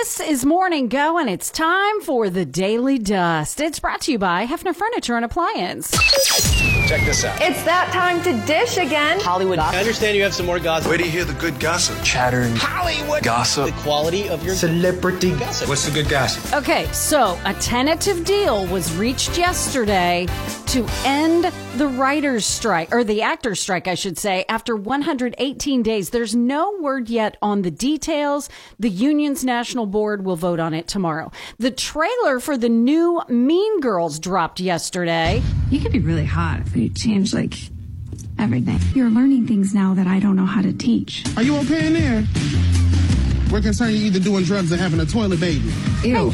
This is Morning Go, and it's time for the Daily Dust. It's brought to you by Hefner Furniture and Appliance. Check this out. It's that time to dish again. Hollywood. gossip. I understand you have some more gossip. Where do you hear the good gossip? Chattering. Hollywood Gossip. The quality of your Celebrity. gossip. What's the good gossip? Okay, so a tentative deal was reached yesterday to end the writer's strike, or the actor's strike, I should say, after 118 days. There's no word yet on the details. The union's national board will vote on it tomorrow. The trailer for the new Mean Girls dropped yesterday. You could be really hot if you change like everything. You're learning things now that I don't know how to teach. Are you okay in there? We're concerned you're either doing drugs or having a toilet baby. Ew.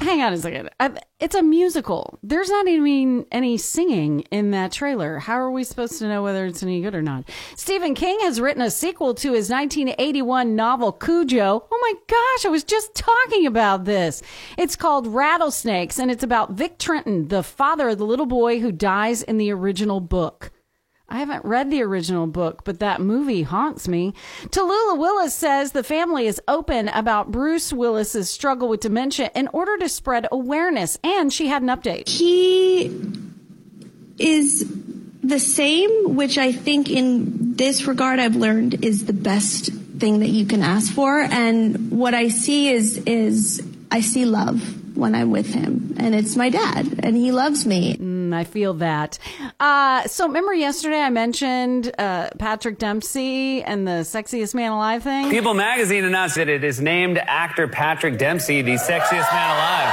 Hang on a second. I, it's a musical. There's not even any singing in that trailer. How are we supposed to know whether it's any good or not? Stephen King has written a sequel to his 1981 novel Cujo. Oh my gosh, I was just talking about this. It's called Rattlesnakes, and it's about Vic Trenton, the father of the little boy who dies in the original book. I haven't read the original book, but that movie haunts me. Tallulah Willis says the family is open about Bruce Willis's struggle with dementia in order to spread awareness, and she had an update. he is the same, which I think in this regard I've learned is the best thing that you can ask for. And what I see is is I see love when I'm with him, and it's my dad, and he loves me. Mm, I feel that. Uh, so remember yesterday I mentioned uh, Patrick Dempsey and the sexiest man alive thing? People magazine announced that it is named actor Patrick Dempsey the sexiest man alive.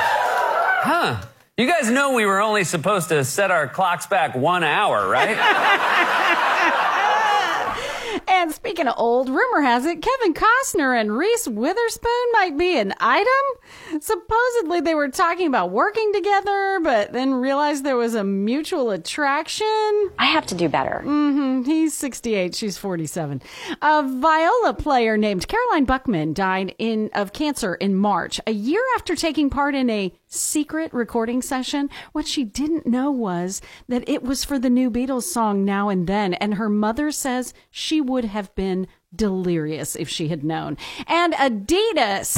Huh. You guys know we were only supposed to set our clocks back one hour, right? And speaking of old, rumor has it Kevin Costner and Reese Witherspoon might be an item. Supposedly they were talking about working together, but then realized there was a mutual attraction. I have to do better. Mm-hmm. He's 68, she's 47. A viola player named Caroline Buckman died in of cancer in March, a year after taking part in a secret recording session. What she didn't know was that it was for the new Beatles song Now and Then, and her mother says she would have been delirious if she had known. And Adidas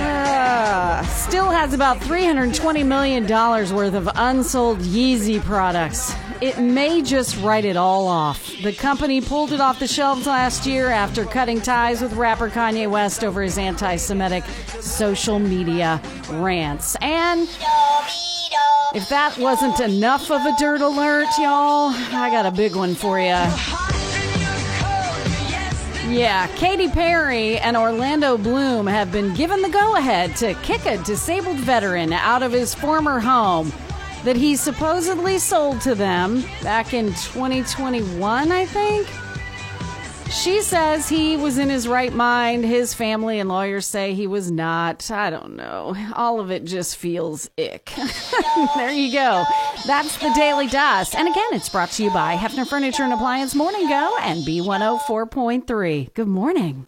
uh, still has about $320 million worth of unsold Yeezy products. It may just write it all off. The company pulled it off the shelves last year after cutting ties with rapper Kanye West over his anti Semitic social media rants. And if that wasn't enough of a dirt alert, y'all, I got a big one for you. Yeah, Katy Perry and Orlando Bloom have been given the go ahead to kick a disabled veteran out of his former home that he supposedly sold to them back in 2021, I think. She says he was in his right mind. His family and lawyers say he was not. I don't know. All of it just feels ick. there you go. That's the Daily Dust. And again, it's brought to you by Hefner Furniture and Appliance Morning Go and B104.3. Good morning.